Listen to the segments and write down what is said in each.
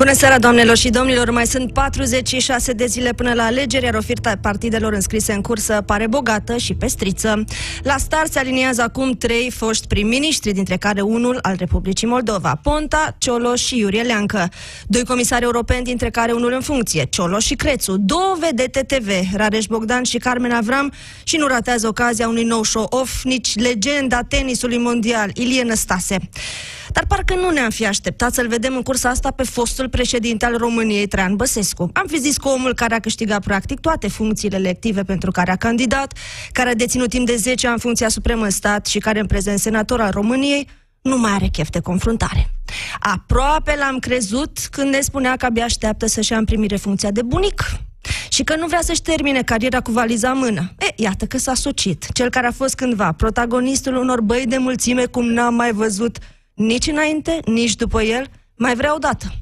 Bună seara, doamnelor și domnilor! Mai sunt 46 de zile până la alegeri, iar oferta partidelor înscrise în cursă pare bogată și pestriță. La start se aliniază acum trei foști prim-ministri, dintre care unul al Republicii Moldova, Ponta, Ciolo și Iurie Leancă. Doi comisari europeni, dintre care unul în funcție, Ciolo și Crețu. Două vedete TV, Rareș Bogdan și Carmen Avram, și nu ratează ocazia unui nou show-off, nici legenda tenisului mondial, Ilie Năstase. Dar parcă nu ne-am fi așteptat să-l vedem în cursa asta pe fostul președinte al României, Traian Băsescu. Am fi zis că omul care a câștigat practic toate funcțiile elective pentru care a candidat, care a deținut timp de 10 ani funcția supremă în stat și care în prezent senator al României, nu mai are chef de confruntare. Aproape l-am crezut când ne spunea că abia așteaptă să-și ia în primire funcția de bunic și că nu vrea să-și termine cariera cu valiza în mână. E, iată că s-a sucit. Cel care a fost cândva protagonistul unor băi de mulțime cum n-am mai văzut nici înainte, nici după el, mai vrea o dată.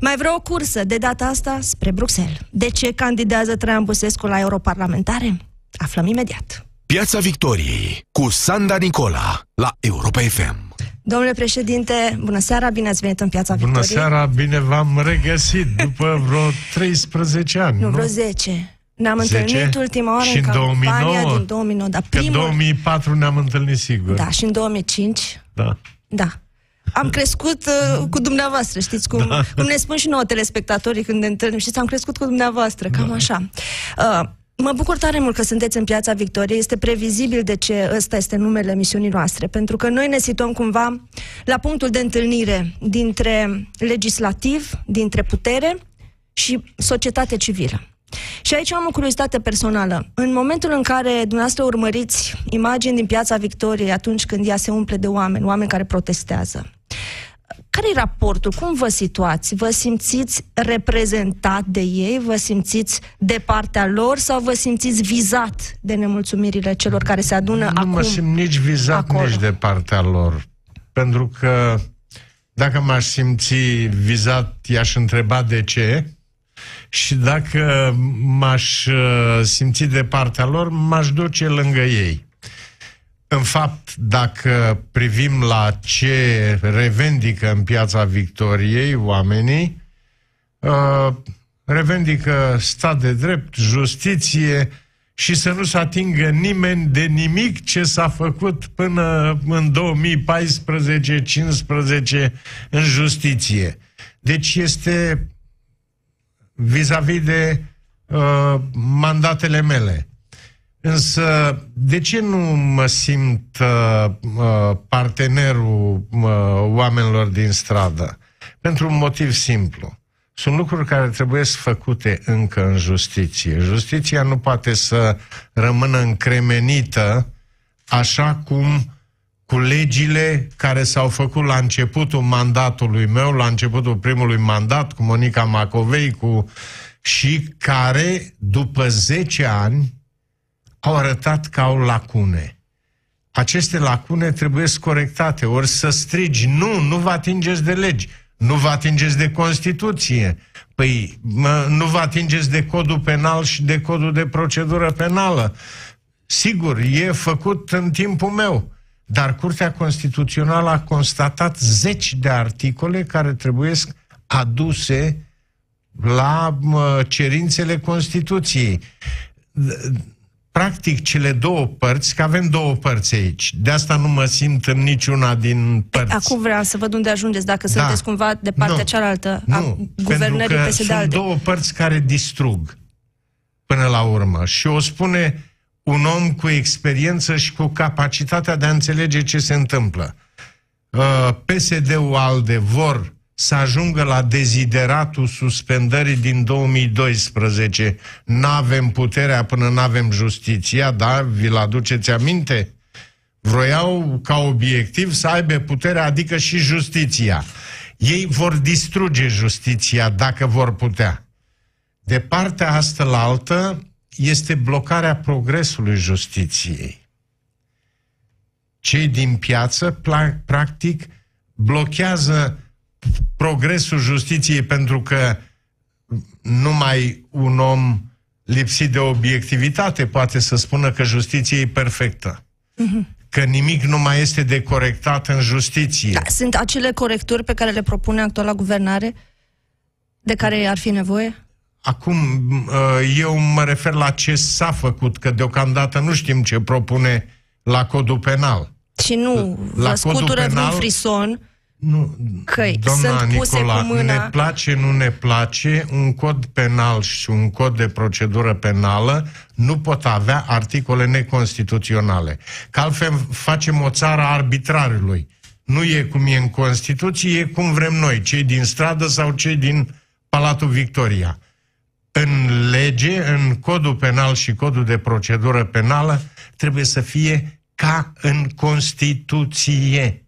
Mai vreau o cursă, de data asta spre Bruxelles. De ce candidează Traian Băsescu la europarlamentare? Aflăm imediat. Piața Victoriei cu Sanda Nicola la Europa FM. Domnule președinte, bună seara, bine ați venit în Piața Victoriei. Bună seara, bine v-am regăsit după vreo 13 ani, nu? nu? vreo 10. Ne-am întâlnit ultima oară și în în campania 2009? din 2009. Dar Că primul... 2004 ne-am întâlnit sigur. Da, și în 2005. da. Da. Am crescut uh, cu dumneavoastră, știți cum, da. cum ne spun și nouă telespectatorii când ne întâlnim, știți, am crescut cu dumneavoastră, cam da. așa. Uh, mă bucur tare mult că sunteți în Piața Victoriei, este previzibil de ce ăsta este numele misiunii noastre, pentru că noi ne situăm cumva la punctul de întâlnire dintre legislativ, dintre putere și societate civilă. Și aici am o curiozitate personală. În momentul în care dumneavoastră urmăriți imagini din Piața Victoriei atunci când ea se umple de oameni, oameni care protestează, care e raportul? Cum vă situați? Vă simțiți reprezentat de ei? Vă simțiți de partea lor? Sau vă simțiți vizat de nemulțumirile celor care se adună Nu acum? mă simt nici vizat, acolo? nici de partea lor. Pentru că dacă m-aș simți vizat, i-aș întreba de ce. Și dacă m-aș uh, simți de partea lor, m-aș duce lângă ei. În fapt, dacă privim la ce revendică în piața Victoriei oamenii, uh, revendică stat de drept, justiție și să nu se atingă nimeni de nimic ce s-a făcut până în 2014-15 în justiție. Deci este vis-a-vis de uh, mandatele mele. Însă, de ce nu mă simt uh, uh, partenerul uh, oamenilor din stradă? Pentru un motiv simplu. Sunt lucruri care trebuie să făcute încă în justiție. Justiția nu poate să rămână încremenită așa cum cu legile care s-au făcut la începutul mandatului meu, la începutul primului mandat, cu Monica Macovei, cu și care, după 10 ani, au arătat că au lacune. Aceste lacune trebuie corectate, ori să strigi, nu, nu vă atingeți de legi, nu vă atingeți de Constituție, păi mă, nu vă atingeți de codul penal și de codul de procedură penală. Sigur, e făcut în timpul meu, dar Curtea Constituțională a constatat zeci de articole care trebuie aduse la mă, cerințele Constituției. Practic, cele două părți, că avem două părți aici, de asta nu mă simt în niciuna din părți. Acum vreau să văd unde ajungeți, dacă Da. sunteți cumva de partea Nu. cealaltă nu, a guvernării pentru că PSD sunt alte. două părți care distrug până la urmă. Și o spune un om cu experiență și cu capacitatea de a înțelege ce se întâmplă. Uh, PSD-ul ALDE vor să ajungă la dezideratul suspendării din 2012. N-avem puterea până n-avem justiția, da? Vi-l aduceți aminte? Vroiau ca obiectiv să aibă puterea, adică și justiția. Ei vor distruge justiția dacă vor putea. De partea asta la altă este blocarea progresului justiției. Cei din piață, pla- practic, blochează progresul justiției pentru că numai un om lipsit de obiectivitate poate să spună că justiția e perfectă. că nimic nu mai este de corectat în justiție. Da, sunt acele corecturi pe care le propune actuala guvernare de care ar fi nevoie? Acum, uh, eu mă refer la ce s-a făcut, că deocamdată nu știm ce propune la codul penal. Și nu la vă scutură penal, vreun frison nu, că sunt puse Nicola, cu mâna... ne place, nu ne place, un cod penal și un cod de procedură penală nu pot avea articole neconstituționale. Că altfel facem o țară arbitrarului. Nu e cum e în Constituție, e cum vrem noi, cei din stradă sau cei din Palatul Victoria. În lege, în codul penal și codul de procedură penală, trebuie să fie ca în Constituție.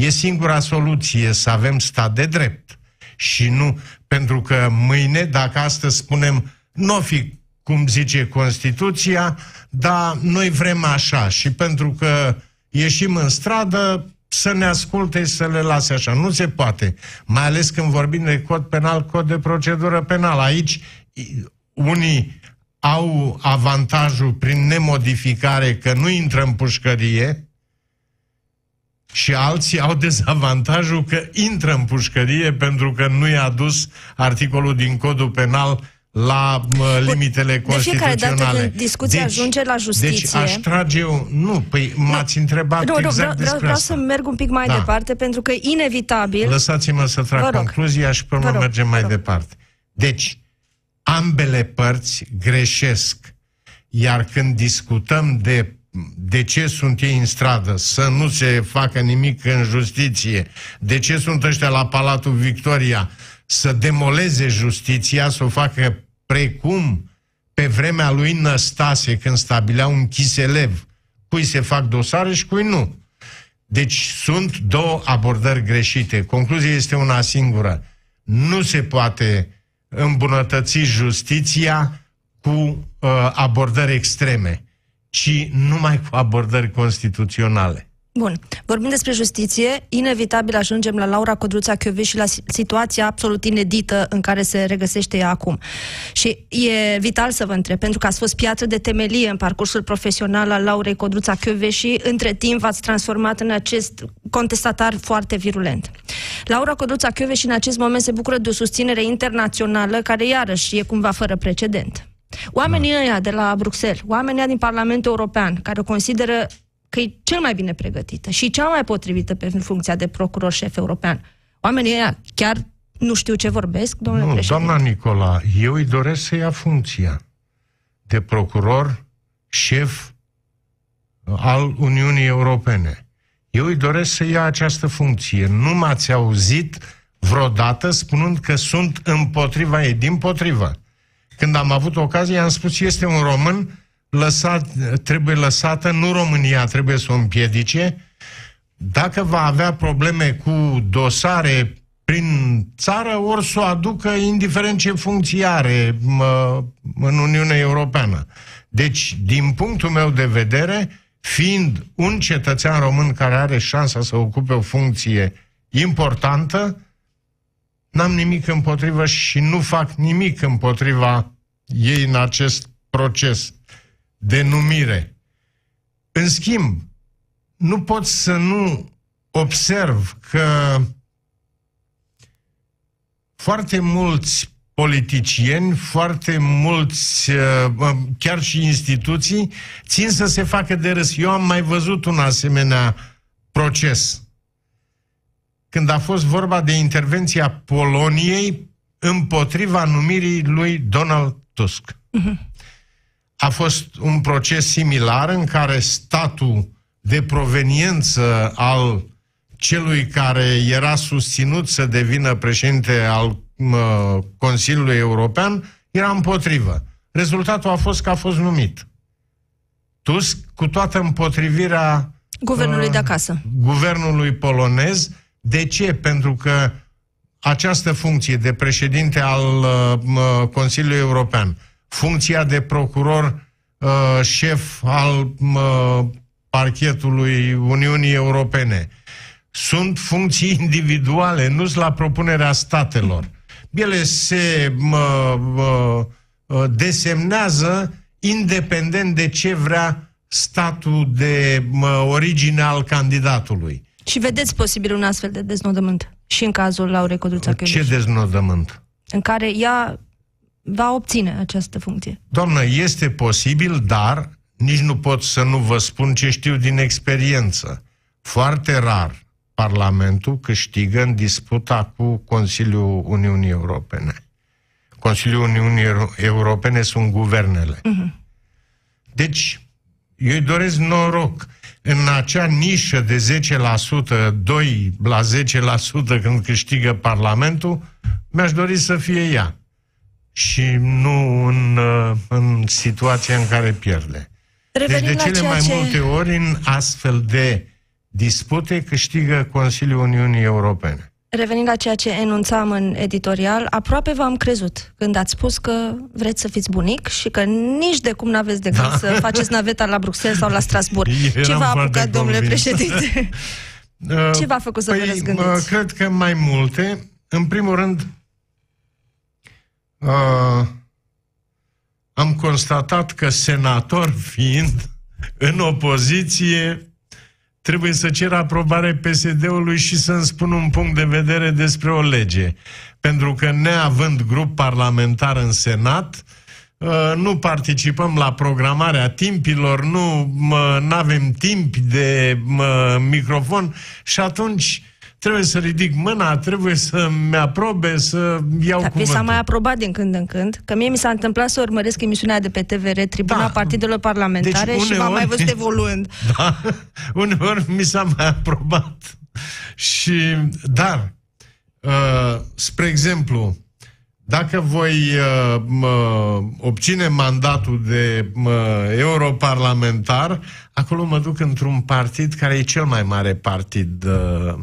E singura soluție să avem stat de drept. Și nu pentru că mâine, dacă astăzi spunem, nu o fi cum zice Constituția, dar noi vrem așa și pentru că ieșim în stradă, să ne asculte și să le lase așa. Nu se poate. Mai ales când vorbim de cod penal, cod de procedură penală. Aici unii au avantajul prin nemodificare că nu intră în pușcărie și alții au dezavantajul că intră în pușcărie pentru că nu i-a dus articolul din codul penal la mă, limitele constituționale. De fiecare dată când discuția deci, ajunge la justiție... Deci aș trage eu... Nu, păi m-ați nu, întrebat nu, exact vreau, despre vreau asta. să merg un pic mai da. departe, pentru că inevitabil... Lăsați-mă să trag concluzia și pe urmă mergem mai departe. Deci, ambele părți greșesc. Iar când discutăm de de ce sunt ei în stradă, să nu se facă nimic în justiție, de ce sunt ăștia la Palatul Victoria, să demoleze justiția, să o facă precum pe vremea lui Năstase, când stabilea un chiselev, cui se fac dosare și cui nu. Deci sunt două abordări greșite. Concluzia este una singură. Nu se poate îmbunătăți justiția cu uh, abordări extreme, ci numai cu abordări constituționale. Bun. Vorbim despre justiție, inevitabil ajungem la Laura Codruța Chioveș și la situația absolut inedită în care se regăsește ea acum. Și e vital să vă întreb, pentru că ați fost piatră de temelie în parcursul profesional al Laurei Codruța Chioveș și între timp v-ați transformat în acest contestatar foarte virulent. Laura Codruța Chioveș și în acest moment se bucură de o susținere internațională care iarăși e cumva fără precedent. Oamenii da. ăia de la Bruxelles, oamenii din Parlamentul European, care o consideră că e cel mai bine pregătită și cea mai potrivită pentru funcția de procuror șef european. Oamenii ăia chiar nu știu ce vorbesc, domnule nu, președinte? Doamna Nicola, eu îi doresc să ia funcția de procuror șef al Uniunii Europene. Eu îi doresc să ia această funcție. Nu m-ați auzit vreodată spunând că sunt împotriva ei. Din potrivă. Când am avut ocazie, am spus, este un român lăsat, trebuie lăsată, nu România trebuie să o împiedice. Dacă va avea probleme cu dosare prin țară, ori să o aducă indiferent ce funcție are mă, în Uniunea Europeană. Deci, din punctul meu de vedere, fiind un cetățean român care are șansa să ocupe o funcție importantă, n-am nimic împotrivă și nu fac nimic împotriva ei în acest proces denumire. În schimb, nu pot să nu observ că foarte mulți politicieni, foarte mulți, uh, chiar și instituții, țin să se facă de râs. Eu am mai văzut un asemenea proces. Când a fost vorba de intervenția Poloniei împotriva numirii lui Donald Tusk. Uh-huh a fost un proces similar în care statul de proveniență al celui care era susținut să devină președinte al mă, Consiliului European era împotrivă. Rezultatul a fost că a fost numit. Tusk, cu toată împotrivirea guvernului uh, de acasă. Guvernului polonez. De ce? Pentru că această funcție de președinte al uh, Consiliului European funcția de procuror uh, șef al uh, parchetului Uniunii Europene. Sunt funcții individuale, nu sunt la propunerea statelor. Ele se uh, uh, desemnează independent de ce vrea statul de mă, origine al candidatului. Și vedeți posibil un astfel de deznodământ și în cazul Laurei Codruța Ce deznodământ? În care ea va obține această funcție. Doamnă, este posibil, dar nici nu pot să nu vă spun ce știu din experiență. Foarte rar Parlamentul câștigă în disputa cu Consiliul Uniunii Europene. Consiliul Uniunii Europene sunt guvernele. Uh-huh. Deci, eu îi doresc noroc în acea nișă de 10%, 2 la 10% când câștigă Parlamentul, mi-aș dori să fie ea. Și nu în, în situația în care pierde. Revenind deci de cele mai ce... multe ori în astfel de dispute câștigă Consiliul Uniunii Europene. Revenind la ceea ce enunțam în editorial, aproape v-am crezut când ați spus că vreți să fiți bunic și că nici de cum n-aveți de gând da. să faceți naveta la Bruxelles sau la Strasburg. ce v-a apucat, domnule președinte? ce v-a făcut să păi, vă răzgândiți? Cred că mai multe. În primul rând, uh, am constatat că senator fiind în opoziție, trebuie să cer aprobare PSD-ului și să-mi spun un punct de vedere despre o lege. Pentru că neavând grup parlamentar în Senat, uh, nu participăm la programarea timpilor, nu avem timp de mă, microfon și atunci trebuie să ridic mâna, trebuie să-mi aprobe, să iau Dar s-a mai aprobat din când în când, că mie mi s-a întâmplat să urmăresc emisiunea de pe TVR, Tribuna da. Partidelor Parlamentare deci, uneori, și m-am mai văzut evoluând. Da, uneori mi s-a mai aprobat. Și, dar, uh, spre exemplu, dacă voi uh, mă, obține mandatul de mă, europarlamentar, acolo mă duc într-un partid care e cel mai mare partid uh,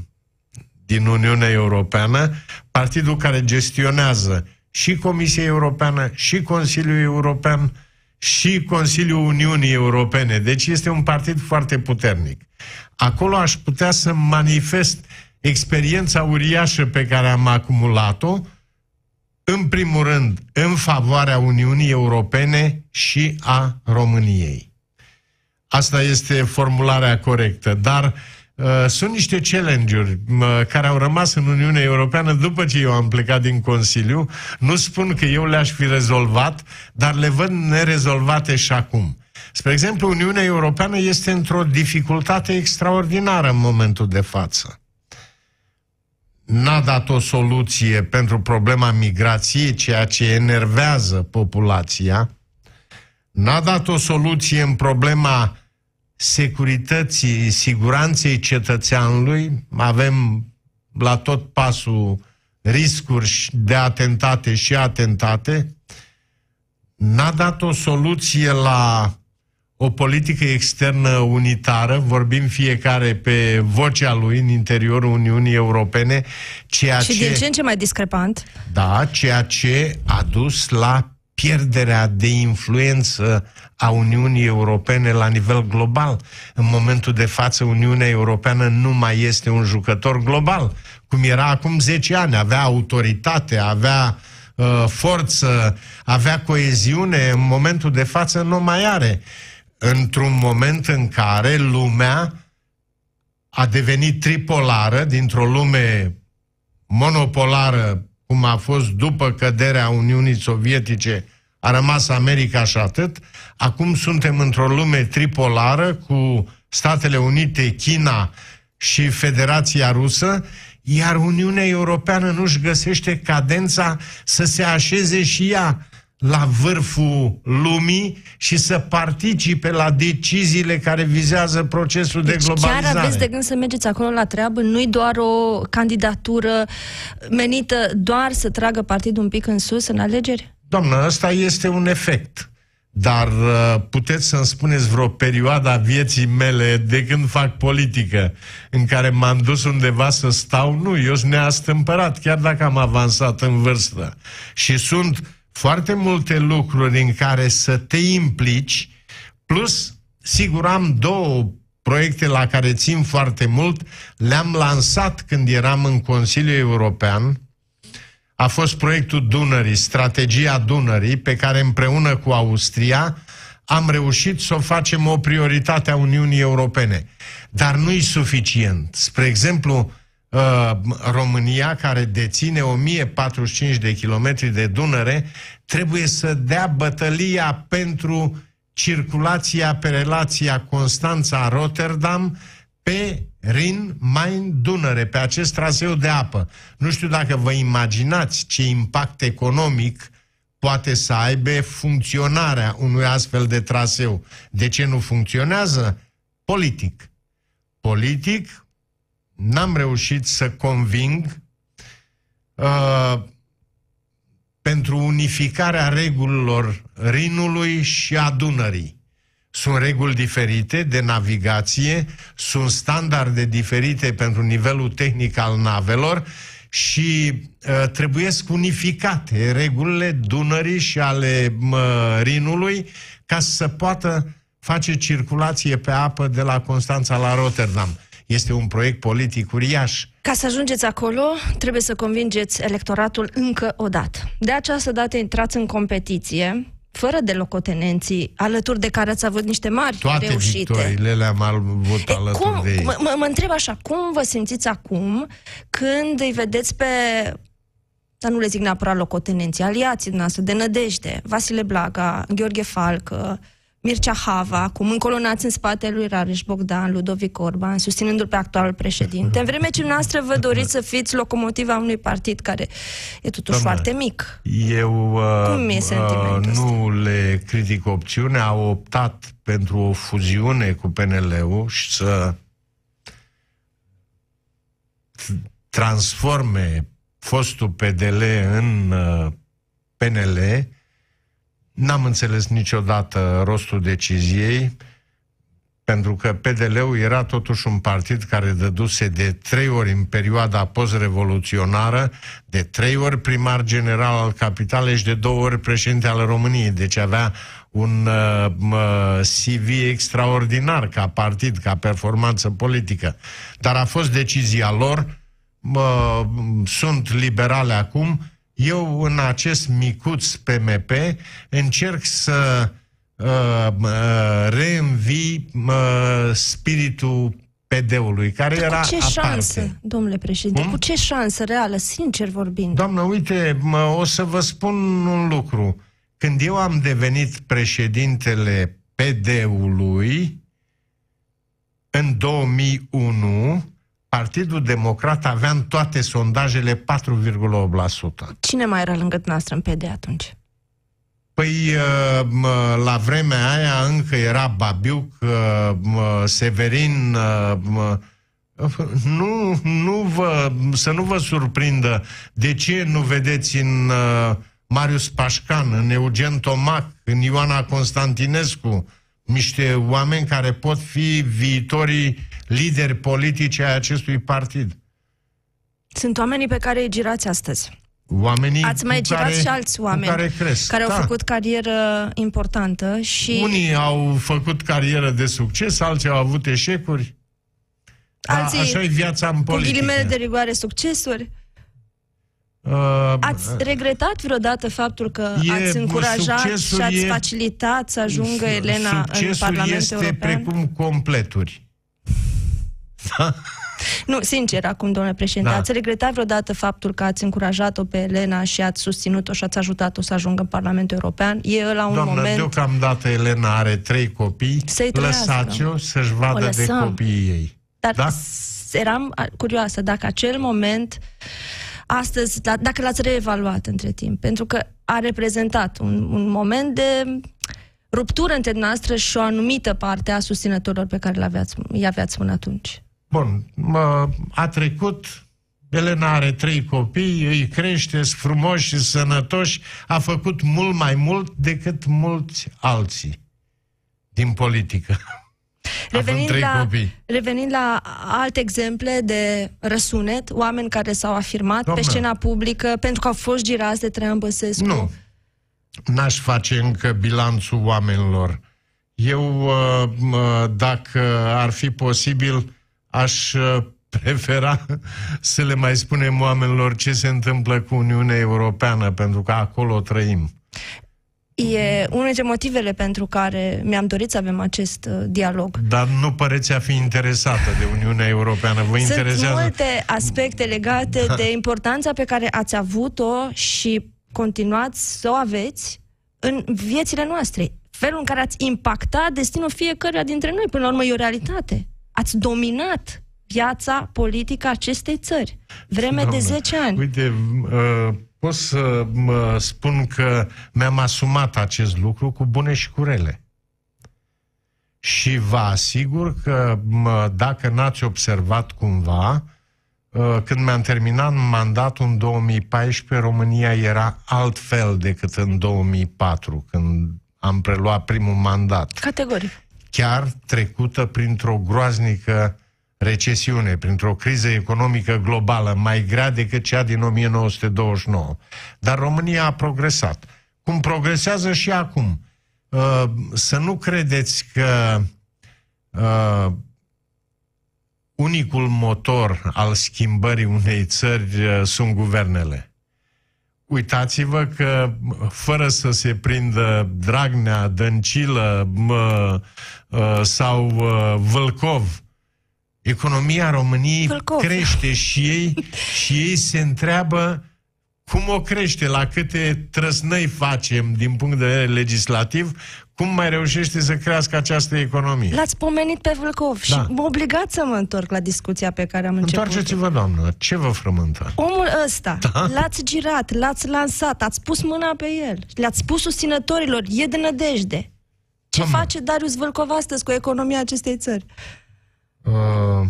din Uniunea Europeană, partidul care gestionează și Comisia Europeană, și Consiliul European, și Consiliul Uniunii Europene. Deci este un partid foarte puternic. Acolo aș putea să manifest experiența uriașă pe care am acumulat-o, în primul rând, în favoarea Uniunii Europene și a României. Asta este formularea corectă, dar uh, Uh, sunt niște challenge-uri uh, care au rămas în Uniunea Europeană după ce eu am plecat din Consiliu. Nu spun că eu le-aș fi rezolvat, dar le văd nerezolvate și acum. Spre exemplu, Uniunea Europeană este într-o dificultate extraordinară în momentul de față. N-a dat o soluție pentru problema migrației, ceea ce enervează populația. N-a dat o soluție în problema securității, siguranței cetățeanului, avem la tot pasul riscuri de atentate și atentate, n-a dat o soluție la o politică externă unitară, vorbim fiecare pe vocea lui în interiorul Uniunii Europene, ceea și ce... din ce în ce mai discrepant. Da, ceea ce a dus la pierderea de influență a Uniunii Europene la nivel global. În momentul de față, Uniunea Europeană nu mai este un jucător global, cum era acum 10 ani. Avea autoritate, avea uh, forță, avea coeziune. În momentul de față nu mai are. Într-un moment în care lumea a devenit tripolară, dintr-o lume monopolară, cum a fost după căderea Uniunii Sovietice, a rămas America și atât. Acum suntem într-o lume tripolară cu Statele Unite, China și Federația Rusă, iar Uniunea Europeană nu-și găsește cadența să se așeze și ea la vârful lumii și să participe la deciziile care vizează procesul deci de globalizare. chiar aveți de gând să mergeți acolo la treabă? Nu-i doar o candidatură menită doar să tragă partidul un pic în sus în alegeri? Doamnă, ăsta este un efect. Dar uh, puteți să-mi spuneți vreo perioadă a vieții mele de când fac politică în care m-am dus undeva să stau? Nu, eu sunt neastâmpărat, chiar dacă am avansat în vârstă. Și sunt foarte multe lucruri în care să te implici, plus, sigur, am două proiecte la care țin foarte mult, le-am lansat când eram în Consiliul European, a fost proiectul Dunării, strategia Dunării, pe care împreună cu Austria am reușit să o facem o prioritate a Uniunii Europene. Dar nu-i suficient. Spre exemplu, uh, România, care deține 1045 de kilometri de Dunăre, trebuie să dea bătălia pentru circulația pe relația Constanța-Rotterdam pe Rin-Main-Dunăre, pe acest traseu de apă. Nu știu dacă vă imaginați ce impact economic poate să aibă funcționarea unui astfel de traseu. De ce nu funcționează? Politic. Politic, n-am reușit să conving uh, pentru unificarea regulilor Rinului și a Dunării. Sunt reguli diferite de navigație, sunt standarde diferite pentru nivelul tehnic al navelor și uh, trebuie unificate regulile Dunării și ale uh, Rinului ca să poată face circulație pe apă de la Constanța la Rotterdam. Este un proiect politic uriaș. Ca să ajungeți acolo, trebuie să convingeți electoratul încă o dată. De această dată intrați în competiție fără de locotenenții, alături de care ați avut niște mari Toate reușite. victoriile le-am avut E, alături cum, de ei. mă, mă, mă întreb așa, cum vă simțiți acum când îi vedeți pe dar nu le zic neapărat locotenenții, aliații noastre de nădejde, Vasile Blaga, Gheorghe Falcă, Mircea Hava, acum încolonați în spatele lui Rareș Bogdan, Ludovic Orban, susținându-l pe actualul președinte. În vreme ce noastră vă doriți să fiți locomotiva unui partid care e totuși Doamne, foarte mic. Eu uh, Cum e sentimentul ăsta? nu le critic opțiunea, au optat pentru o fuziune cu PNL-ul și să transforme fostul PDL în uh, PNL. N-am înțeles niciodată rostul deciziei, pentru că PDL-ul era totuși un partid care dăduse de trei ori în perioada post-revoluționară, de trei ori primar general al capitalei și de două ori președinte al României. Deci avea un uh, mă, CV extraordinar ca partid, ca performanță politică. Dar a fost decizia lor, mă, sunt liberale acum, eu în acest micuț PMP încerc să uh, uh, reînvii uh, spiritul PD-ului, care Dar era cu ce aparte. șanse, domnule președinte, Cum? cu ce șansă reală, sincer vorbind? Doamnă, uite, mă, o să vă spun un lucru. Când eu am devenit președintele PD-ului, în 2001, Partidul Democrat avea în toate sondajele 4,8%. Cine mai era lângă noastră în PD atunci? Păi, uh, mă, la vremea aia încă era Babiuc, uh, mă, Severin, uh, mă, nu, nu vă, să nu vă surprindă de ce nu vedeți în uh, Marius Pașcan, în Eugen Tomac, în Ioana Constantinescu, niște oameni care pot fi viitorii lideri politici ai acestui partid. Sunt oamenii pe care îi girați astăzi. Oamenii Ați mai cu girat care, și alți oameni cu care, cresc. care au Da. făcut carieră importantă și Unii au făcut carieră de succes, alții au avut eșecuri. Da, alții așa e viața în cu politică. ghilimele de rigoare succesuri. Uh, Ați regretat vreodată faptul că E- ați încurajat succesul și ați e- facilitat să ajungă su- Elena în Succesul Parlamentul este European? precum completuri. Nu, sincer, acum, domnule președinte, Da. ați regretat vreodată faptul că ați încurajat-o pe Elena și ați susținut-o și ați ajutat-o să ajungă în Parlamentul European? E la un Doamnă, moment... deocamdată Elena are trei copii, Să-i trăiască. lăsați-o să-și vadă de lăsăm. copiii ei. Dar Da? s- eram a, curioasă dacă acel moment, astăzi, da, dacă l-ați reevaluat între timp, pentru că a reprezentat un, un moment de ruptură între noastră și o anumită parte a susținătorilor pe care le-aveați, i aveați până atunci. Bun, mă, a trecut, Elena are trei copii, îi crește, sunt frumoși și sănătoși, a făcut mult mai mult decât mulți alții din politică. Având Revenind trei la, copii. revenind la alte exemple de răsunet, oameni care s-au afirmat Doamnă. pe scena publică pentru că au fost girați de Traian Băsescu. Nu. N-aș face încă bilanțul oamenilor. Eu, uh, mă, dacă ar fi posibil, aș uh, prefera să le mai spunem oamenilor ce se întâmplă cu Uniunea Europeană, pentru că acolo trăim. E unul dintre motivele pentru care mi-am dorit să avem acest uh, dialog. Dar nu păreți a fi interesată de Uniunea Europeană. Vă Sunt interesează... multe aspecte legate Da. de importanța pe care ați avut-o și continuați să o aveți în viețile noastre. Felul în care ați impactat destinul fiecăruia dintre noi, până la urmă e o realitate. Ați dominat viața politică a acestei țări. Vreme de Doamnă, 10 ani. Uite, uh, pot să mă spun că mi-am asumat acest lucru cu bune și cu rele. Și vă asigur că mă, dacă n-ați observat cumva, uh, când mi-am terminat mandatul în 2014, România era altfel decât în 2004, când am preluat primul mandat Categoric. Chiar trecută printr-o groaznică recesiune, printr-o criză economică globală mai grea decât cea din 1929. Dar România a progresat. Cum progresează și acum. Uh, Să nu credeți că uh, unicul motor al schimbării unei țări uh, sunt guvernele. Uitați-vă că, fără să se prindă Dragnea, Dăncilă mă, uh, sau uh, Vâlcov, economia României Vâlcov. crește și ei, și ei se întreabă cum o crește, la câte trăsnăi facem din punct de vedere legislativ, cum mai reușește să crească această economie. L-ați pomenit pe Vâlcov și Da. mă obligați să mă întorc la discuția pe care am început. Întoarceți-vă, doamnă, ce vă frământă? Omul ăsta, da? l-ați girat, l-ați lansat, ați pus mâna pe el, le-ați spus susținătorilor, e de nădejde. Ce Doamnă. face Darius Vâlcov astăzi cu economia acestei țări? Uh,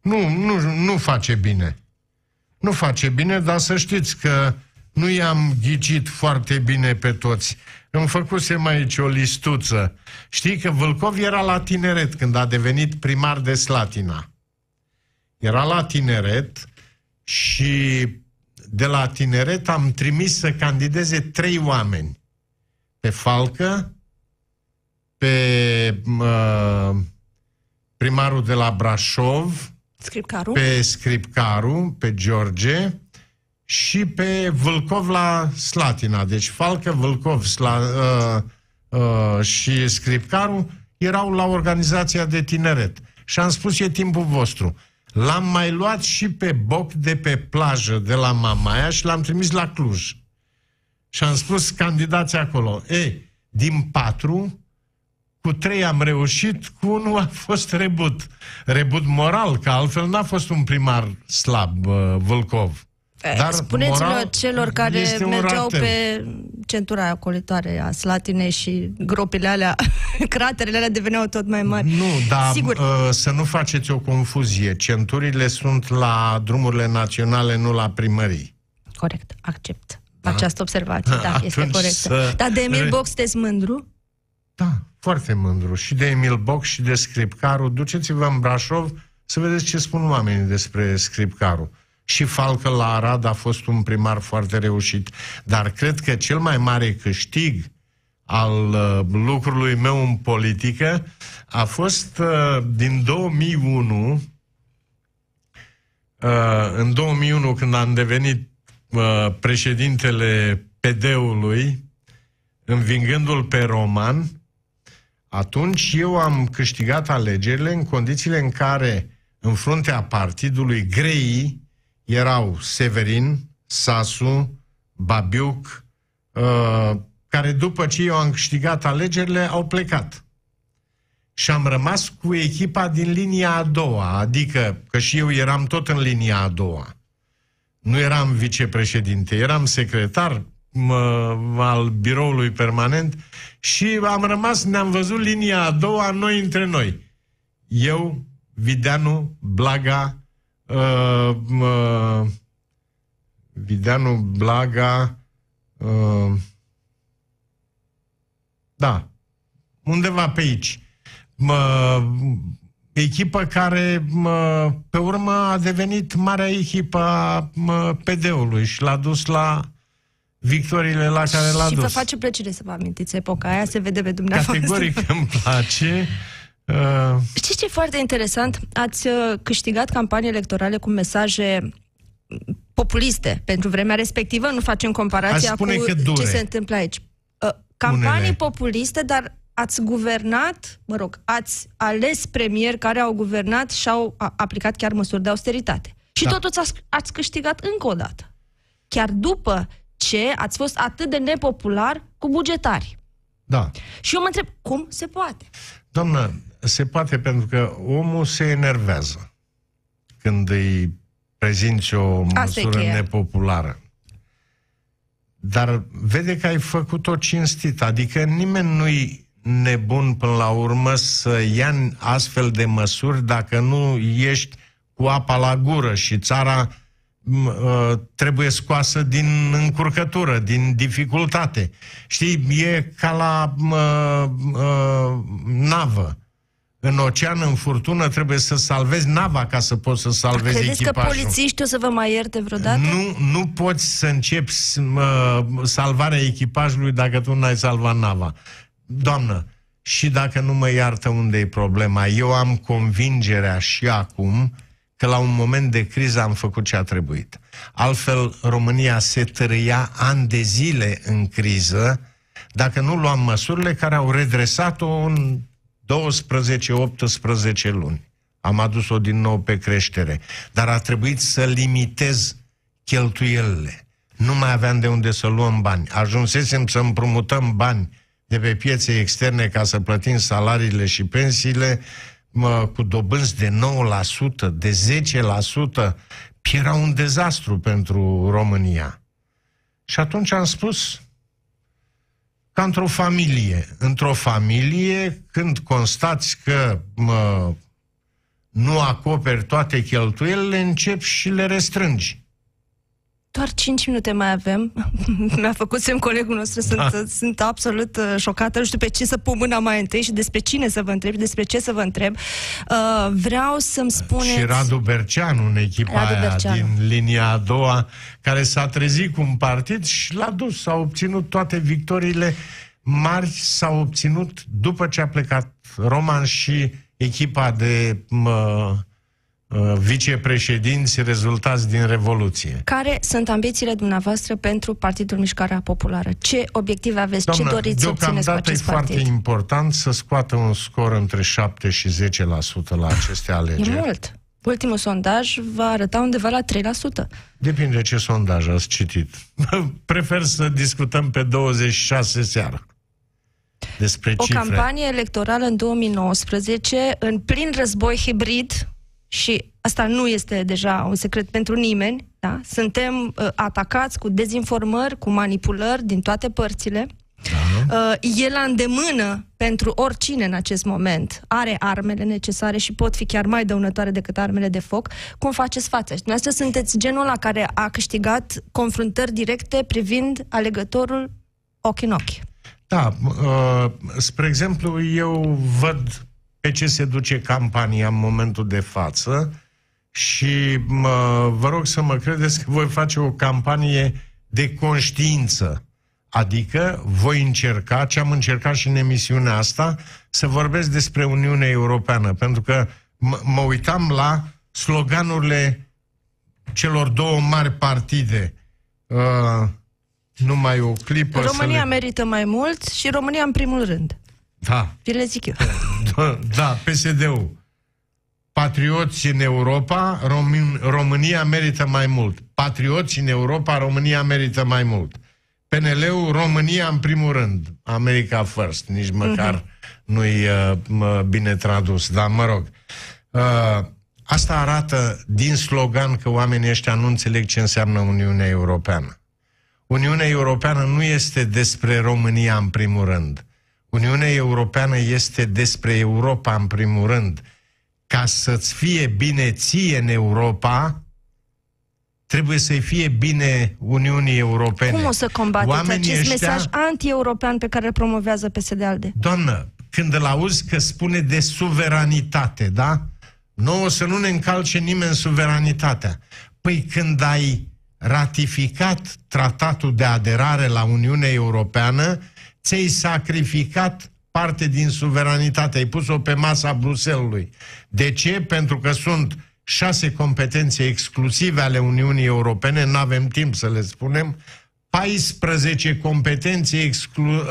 nu, nu, nu face bine. Nu face bine, dar să știți că nu i-am ghicit foarte bine pe toți. Îmi făcusem aici o listuță. Știi că Vâlcov era la tineret când a devenit primar de Slatina. Era la tineret și de la tineret am trimis să candideze trei oameni. Pe Falcă, pe uh, primarul de la Brașov, Scripcaru? pe Scripcaru, pe George și pe Vâlcov la Slatina. Deci Falcă, Vâlcov Sla, uh, uh, și Scripcaru erau la organizația de tineret. Și am spus, e timpul vostru. L-am mai luat și pe Boc de pe plajă de la Mamaia și l-am trimis la Cluj. Și am spus, candidați acolo. Ei, din patru, cu trei am reușit, cu unul a fost rebut. Rebut moral, că altfel n-a fost un primar slab, uh, Vâlcov. Dar Spuneți-le moral celor care este un mergeau ratel. pe centura acolitoare a Slatinei și gropile alea, craterele alea deveneau tot mai mari. Nu, dar Sigur. uh, să nu faceți o confuzie. Centurile sunt la drumurile naționale, nu la primării. Corect, accept. Această observație, da, este Atunci corectă. să- Dar de Emil Re- Box sunteți mândru? Da, foarte mândru. Și de Emil Boc și de Scripcaru. Duceți-vă în Brașov să vedeți ce spun oamenii despre Scripcaru. Și Falcă la Arad a fost un primar foarte reușit. Dar cred că cel mai mare câștig al uh, lucrului meu în politică a fost uh, din 2001 uh, în 2001 când am devenit uh, președintele PD-ului învingându-l pe Roman, atunci eu am câștigat alegerile în condițiile în care în fruntea partidului greii erau Severin, Sasu, Babiuc, uh, care după ce eu am câștigat alegerile au plecat. Și am rămas cu echipa din linia a doua, adică că și eu eram tot în linia a doua. Nu eram vicepreședinte, eram secretar mă, al biroului permanent și am rămas, ne-am văzut linia a doua, noi între noi. Eu, Videanu, Blaga, uh, uh, Videanu, Blaga, uh, da, undeva pe aici. Mă, echipă care mă, pe urmă a devenit marea echipă a mă, PD-ului și l-a dus la victoriile la care l-a și dus. vă face plăcere să vă amintiți epoca aia, se vede pe dumneavoastră. Categoric îmi place. Uh, Știți ce e foarte interesant? Ați uh, câștigat campanii electorale cu mesaje populiste pentru vremea respectivă, nu facem comparația Aș spune cu că dure. ce se întâmplă aici. Uh, Campanii unele. populiste, dar ați guvernat, mă rog, ați ales premieri care au guvernat și au a- aplicat chiar măsuri de austeritate. Și Da. totuși ați, ați câștigat încă o dată. Chiar după ce ați fost atât de nepopular cu bugetari. Da. Și eu mă întreb, cum se poate? Doamnă, se poate pentru că omul se enervează când îi prezinți o Asta e măsură cheia. nepopulară. Dar vede că ai făcut-o cinstit, adică nimeni nu-i nebun până la urmă să ia astfel de măsuri dacă nu ești cu apa la gură și țara m, uh, trebuie scoasă din încurcătură, din dificultate. Știi, e ca la uh, uh, navă. În ocean, în furtună, trebuie să salvezi nava ca să poți să salvezi Credeți că echipajul. polițiștii o să vă mai ierte vreodată? Nu, nu poți să începi s- mă, salvarea echipajului dacă tu n-ai salvat nava. Doamnă, și dacă nu mă iartă unde e problema, eu am convingerea și acum că la un moment de criză am făcut ce a trebuit. Altfel, România se târâia ani de zile în criză dacă nu luam măsurile care au redresat-o în 12-18 luni. Am adus-o din nou pe creștere. Dar a trebuit să limitez cheltuielile. Nu mai aveam de unde să luăm bani. Ajunsesem să împrumutăm bani de pe piețe externe ca să plătim salariile și pensiile mă, cu dobânzi de 9%, de 10%. Era un dezastru pentru România. Și atunci am spus, ca într-o familie. Într-o familie, când constați că mă, nu acoperi toate cheltuielile, începi și le restrângi. Doar 5 minute mai avem. Mi-a făcut semn colegul nostru, sunt, Da. da. sunt absolut uh, șocată. Nu știu pe ce să pun mâna mai întâi și despre cine să vă întreb și despre ce să vă întreb. Uh, vreau să-mi spuneți... Și Radu Berceanu în echipa Radu aia Berceanu. din linia a doua, care s-a trezit cu un partid și l-a dus. S-a obținut toate victoriile mari, s-au obținut după ce a plecat Roman și echipa de mă, uh, vicepreședinți rezultați din Revoluție. Care sunt ambițiile dumneavoastră pentru Partidul Mișcarea Populară? Ce obiective aveți? ce doriți să obțineți cu deocamdată e acest foarte partid? important să scoată un scor între 7 și 10% la aceste E alegeri. mult. Ultimul sondaj va arăta undeva la 3%. Depinde ce sondaj ați citit. Prefer să discutăm pe 26 seara despre O cifre. campanie electorală în 2019, în plin război hibrid, și asta nu este deja un secret pentru nimeni, da? suntem uh, atacați cu dezinformări, cu manipulări din toate părțile. Da. Uh, e la îndemână pentru oricine în acest moment. Are armele necesare și pot fi chiar mai dăunătoare decât armele de foc. Cum faceți față? Și dumneavoastră sunteți genul ăla care a câștigat confruntări directe privind alegătorul ochi în ochi. Da, uh, spre exemplu, eu văd pe ce se duce campania în momentul de față și mă, vă rog să mă credeți că voi face o campanie de conștiință. Adică voi încerca, ce am încercat și în emisiunea asta, să vorbesc despre Uniunea Europeană, pentru că m- mă uitam la sloganurile celor două mari partide. Uh, numai o clipă România să le... merită mai mult și România în primul rând. Da, Vi le zic eu. da, PSD-ul. Patrioți în Europa, Rom- România merită mai mult. Patrioți în Europa, România merită mai mult. PNL-ul, România în primul rând. America first, nici măcar uh-huh. nu-i uh, mă, bine tradus, dar mă rog. Uh, asta arată din slogan că oamenii ăștia nu înțeleg ce înseamnă Uniunea Europeană. Uniunea Europeană nu este despre România în primul rând. Uniunea Europeană este despre Europa în primul rând. Ca să-ți fie bine ție în Europa, trebuie să-i fie bine Uniunii Europene. Cum o să combateți Oamenii acest ăștia- mesaj anti-european pe care îl promovează PSD-ALDE? Doamnă, când îl auzi că spune de suveranitate, da? Nu o să nu ne încalce nimeni suveranitatea. Păi când ai ratificat tratatul de aderare la Uniunea Europeană, ți-ai sacrificat parte din suveranitate, ai pus-o pe masa Bruselului. De ce? Pentru că sunt șase competențe exclusive ale Uniunii Europene, nu avem timp să le spunem, 14 competențe exclu, uh,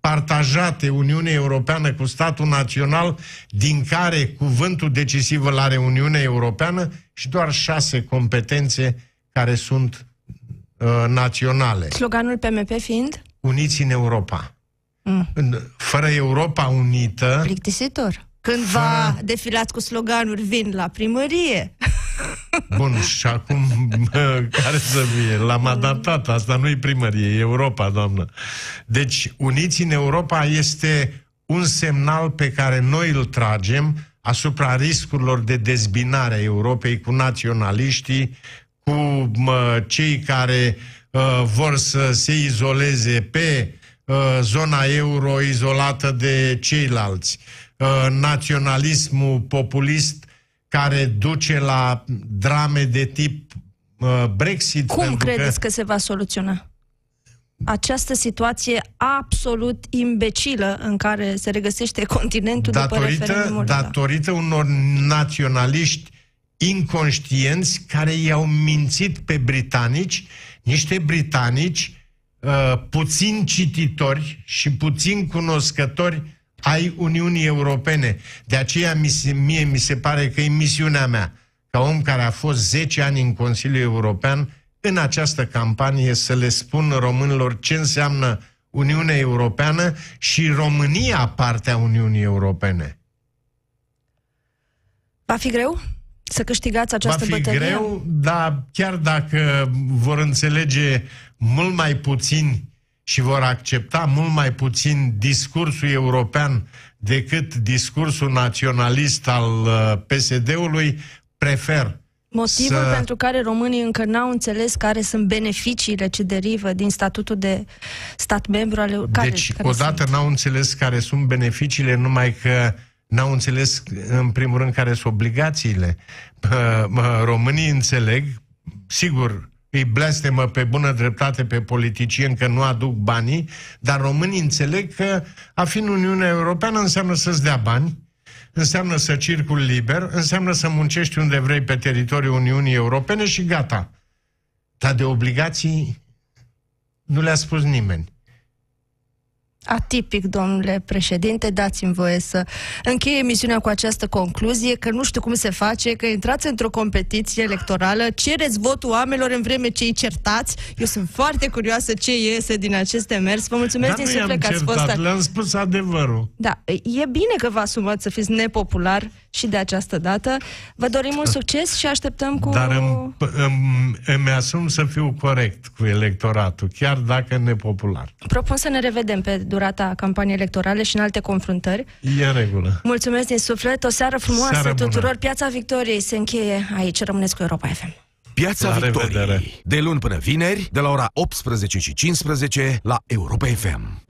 partajate Uniunea Europeană cu statul național, din care cuvântul decisiv îl are Uniunea Europeană și doar șase competențe care sunt uh, naționale. Sloganul PMP fiind? Uniți în Europa. Mm. Fără Europa unită... Plictisitor. Când fără... va defilați cu sloganuri, vin la primărie. Bun, și acum care să fie? L-am adaptat, asta nu e primărie, e Europa, doamnă. Deci, Uniți în Europa este un semnal pe care noi îl tragem asupra riscurilor de dezbinare a Europei cu naționaliștii, cu mă, cei care uh, vor să se izoleze pe uh, zona euro izolată de ceilalți. Uh, naționalismul populist care duce la drame de tip uh, Brexit. Cum credeți că... că se va soluționa? această situație absolut imbecilă în care se regăsește continentul datorită, după referendumul Datorită unor naționaliști inconștienți care i-au mințit pe britanici, niște britanici uh, puțin cititori și puțin cunoscători ai Uniunii Europene. De aceea mie mi se pare că e misiunea mea, ca om care a fost 10 ani în Consiliul European, în această campanie să le spun românilor ce înseamnă Uniunea Europeană și România partea Uniunii Europene. Va fi greu să câștigați această bătălie? Va fi bătălie? greu, dar chiar dacă vor înțelege mult mai puțini și vor accepta mult mai puțin discursul european decât discursul naționalist al uh, PSD-ului, prefer Motivul să... pentru care românii încă n-au înțeles care sunt beneficiile ce derivă din statutul de stat membru ale care, Deci, care odată sunt? n-au înțeles care sunt beneficiile, numai că n-au înțeles, în primul rând, care sunt obligațiile. Românii înțeleg, sigur, îi blestemă pe bună dreptate pe politicieni că nu aduc banii, dar românii înțeleg că a fi în Uniunea Europeană înseamnă să-ți dea bani, înseamnă să circuli liber, înseamnă să muncești unde vrei pe teritoriul Uniunii Europene și gata. Dar de obligații nu le-a spus nimeni. Atipic, domnule președinte, dați-mi voie să încheie emisiunea cu această concluzie, că nu știu cum se face, că intrați într-o competiție electorală, cereți votul oamenilor în vreme ce îi certați. Eu sunt foarte curioasă ce iese din acest demers. Vă mulțumesc din suflet că ați fost... Le-am spus adevărul. Da, e bine că vă asumați să fiți nepopular și de această dată. Vă dorim mult succes și așteptăm cu... Dar îmi, îmi, îmi asum să fiu corect cu electoratul, chiar dacă nepopular. Propun să ne revedem pe durata campaniei electorale și în alte confruntări. E în regulă. Mulțumesc din suflet, o seară frumoasă seară tuturor. Piața Victoriei se încheie aici. Rămâneți cu Europa FM. Piața la Victoriei. Revedere. De luni până vineri, de la ora 18 și 15 la Europa FM.